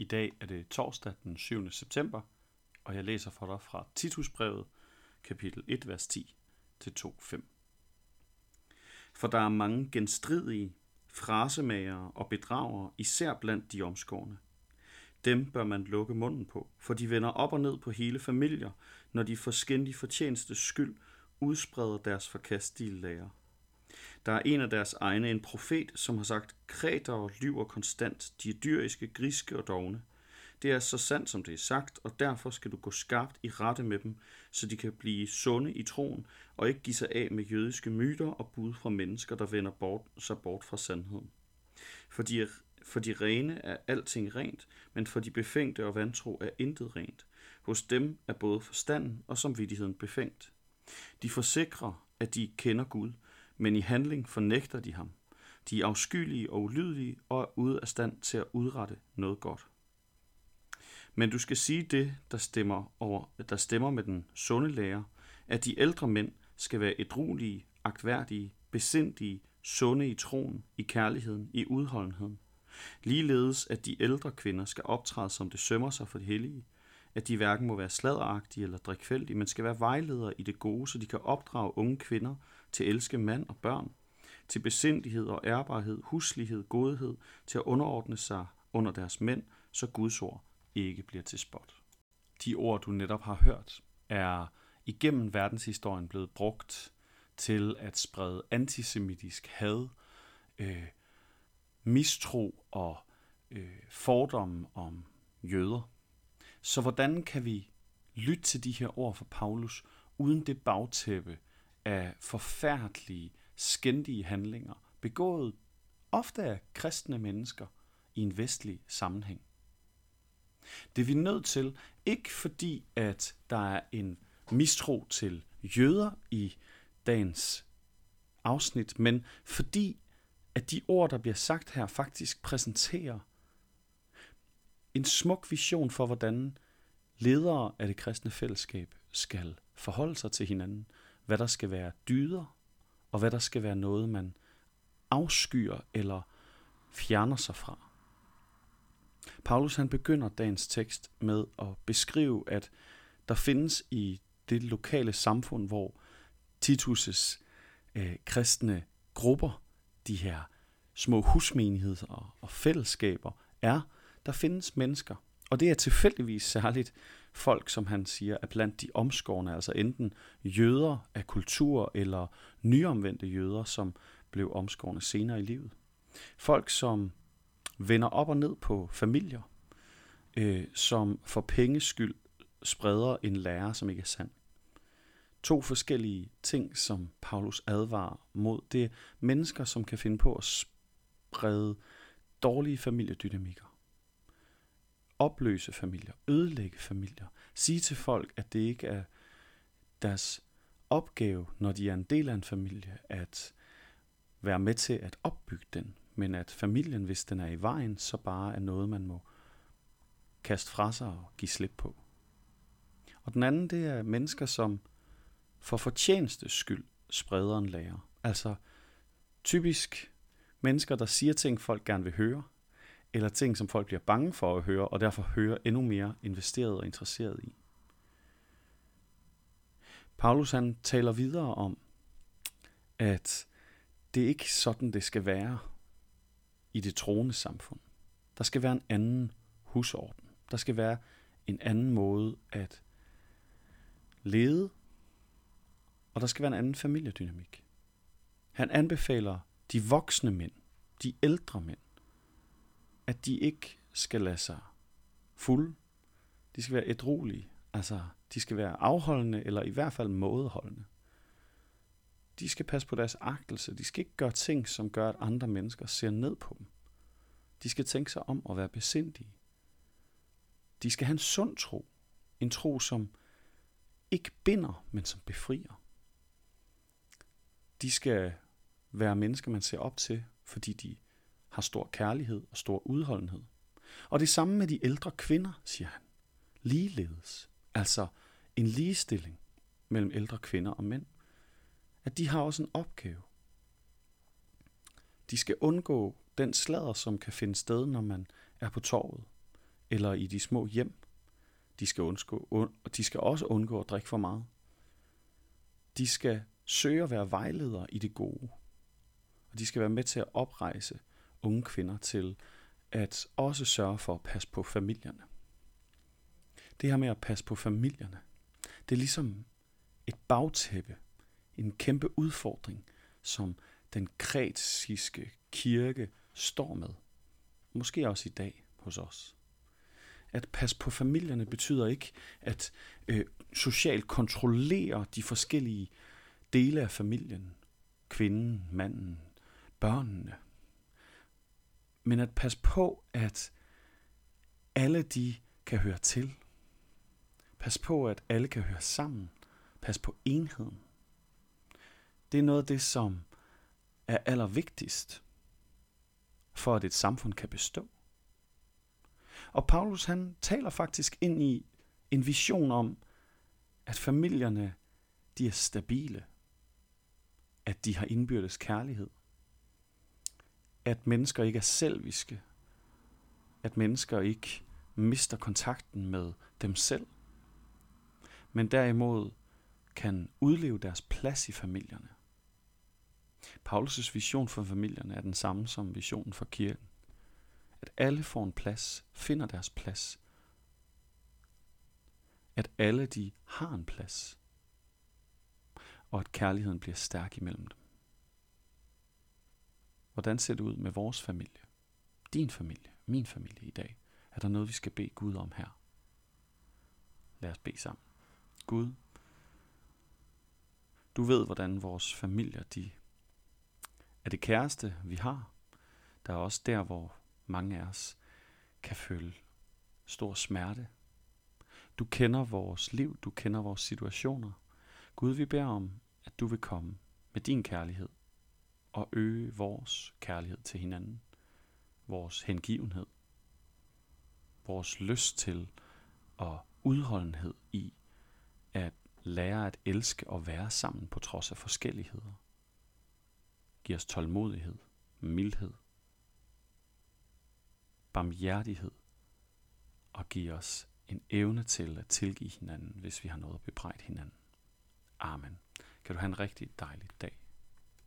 I dag er det torsdag den 7. september, og jeg læser for dig fra Titusbrevet, kapitel 1, vers 10 til 2.5. For der er mange genstridige, frasemagere og bedragere, især blandt de omskårne. Dem bør man lukke munden på, for de vender op og ned på hele familier, når de for skændig fortjeneste skyld udspreder deres forkastelige lærer. Der er en af deres egne, en profet, som har sagt, kreter lyver konstant, de er dyriske, griske og dogne. Det er så sandt, som det er sagt, og derfor skal du gå skarpt i rette med dem, så de kan blive sunde i troen, og ikke give sig af med jødiske myter og bud fra mennesker, der vender bort, sig bort fra sandheden. For de, for de rene er alting rent, men for de befængte og vantro er intet rent. Hos dem er både forstanden og samvittigheden befængt. De forsikrer, at de kender Gud, men i handling fornægter de ham. De er afskyelige og ulydige og er ude af stand til at udrette noget godt. Men du skal sige det, der stemmer, over, der stemmer med den sunde lærer, at de ældre mænd skal være edrulige, agtværdige, besindige, sunde i troen, i kærligheden, i udholdenheden. Ligeledes, at de ældre kvinder skal optræde, som det sømmer sig for de hellige, at de hverken må være sladeragtige eller drikfældige, men skal være vejledere i det gode, så de kan opdrage unge kvinder til at elske mand og børn, til besindighed og ærbarhed, huslighed, godhed, til at underordne sig under deres mænd, så Guds ord ikke bliver til spot. De ord, du netop har hørt, er igennem verdenshistorien blevet brugt til at sprede antisemitisk had, øh, mistro og øh, fordomme om jøder. Så hvordan kan vi lytte til de her ord fra Paulus, uden det bagtæppe af forfærdelige, skændige handlinger, begået ofte af kristne mennesker i en vestlig sammenhæng? Det er vi nødt til, ikke fordi at der er en mistro til jøder i dagens afsnit, men fordi at de ord, der bliver sagt her, faktisk præsenterer en smuk vision for, hvordan ledere af det kristne fællesskab skal forholde sig til hinanden, hvad der skal være dyder, og hvad der skal være noget, man afskyer eller fjerner sig fra. Paulus han begynder dagens tekst med at beskrive, at der findes i det lokale samfund, hvor Titus' øh, kristne grupper, de her små husmenigheder og, og fællesskaber, er, der findes mennesker. Og det er tilfældigvis særligt folk, som han siger, er blandt de omskårne, altså enten jøder af kultur eller nyomvendte jøder, som blev omskårne senere i livet. Folk, som vender op og ned på familier, øh, som for penges skyld spreder en lære, som ikke er sand. To forskellige ting, som Paulus advarer mod, det er mennesker, som kan finde på at sprede dårlige familiedynamikker. Opløse familier, ødelægge familier. Sige til folk, at det ikke er deres opgave, når de er en del af en familie, at være med til at opbygge den, men at familien, hvis den er i vejen, så bare er noget, man må kaste fra sig og give slip på. Og den anden, det er mennesker, som for fortjenestes skyld spreder en lærer. Altså typisk mennesker, der siger ting, folk gerne vil høre, eller ting, som folk bliver bange for at høre, og derfor hører endnu mere investeret og interesseret i. Paulus han taler videre om, at det er ikke sådan, det skal være i det troende samfund. Der skal være en anden husorden. Der skal være en anden måde at lede, og der skal være en anden familiedynamik. Han anbefaler de voksne mænd, de ældre mænd, at de ikke skal lade sig fulde. De skal være ædrolige, altså de skal være afholdende, eller i hvert fald mådeholdende. De skal passe på deres agtelse. De skal ikke gøre ting, som gør, at andre mennesker ser ned på dem. De skal tænke sig om at være besindige. De skal have en sund tro. En tro, som ikke binder, men som befrier. De skal være mennesker, man ser op til, fordi de har stor kærlighed og stor udholdenhed. Og det samme med de ældre kvinder, siger han. Ligeledes. Altså en ligestilling mellem ældre kvinder og mænd. At de har også en opgave. De skal undgå den sladder, som kan finde sted, når man er på torvet. eller i de små hjem. De skal, undgå, og de skal også undgå at drikke for meget. De skal søge at være vejledere i det gode. Og de skal være med til at oprejse unge kvinder til at også sørge for at passe på familierne. Det her med at passe på familierne, det er ligesom et bagtæppe, en kæmpe udfordring, som den kretiske kirke står med. Måske også i dag hos os. At passe på familierne betyder ikke at øh, socialt kontrollere de forskellige dele af familien. Kvinden, manden, børnene. Men at passe på, at alle de kan høre til. Pas på, at alle kan høre sammen. Pas på enheden. Det er noget af det, som er allervigtigst for at et samfund kan bestå. Og Paulus han taler faktisk ind i en vision om, at familierne de er stabile, at de har indbyrdes kærlighed, at mennesker ikke er selviske, at mennesker ikke mister kontakten med dem selv, men derimod kan udleve deres plads i familierne. Paulus' vision for familierne er den samme som visionen for kirken. At alle får en plads, finder deres plads. At alle de har en plads. Og at kærligheden bliver stærk imellem dem. Hvordan ser det ud med vores familie? Din familie, min familie i dag. Er der noget, vi skal bede Gud om her? Lad os bede sammen. Gud, du ved, hvordan vores familier de er det kæreste, vi har. Der er også der, hvor mange af os kan føle stor smerte. Du kender vores liv, du kender vores situationer. Gud, vi beder om, at du vil komme med din kærlighed og øge vores kærlighed til hinanden, vores hengivenhed, vores lyst til og udholdenhed i at lære at elske og være sammen på trods af forskelligheder. Giv os tålmodighed, mildhed, barmhjertighed og giv os en evne til at tilgive hinanden, hvis vi har noget at bebrejde hinanden. Amen. Kan du have en rigtig dejlig dag.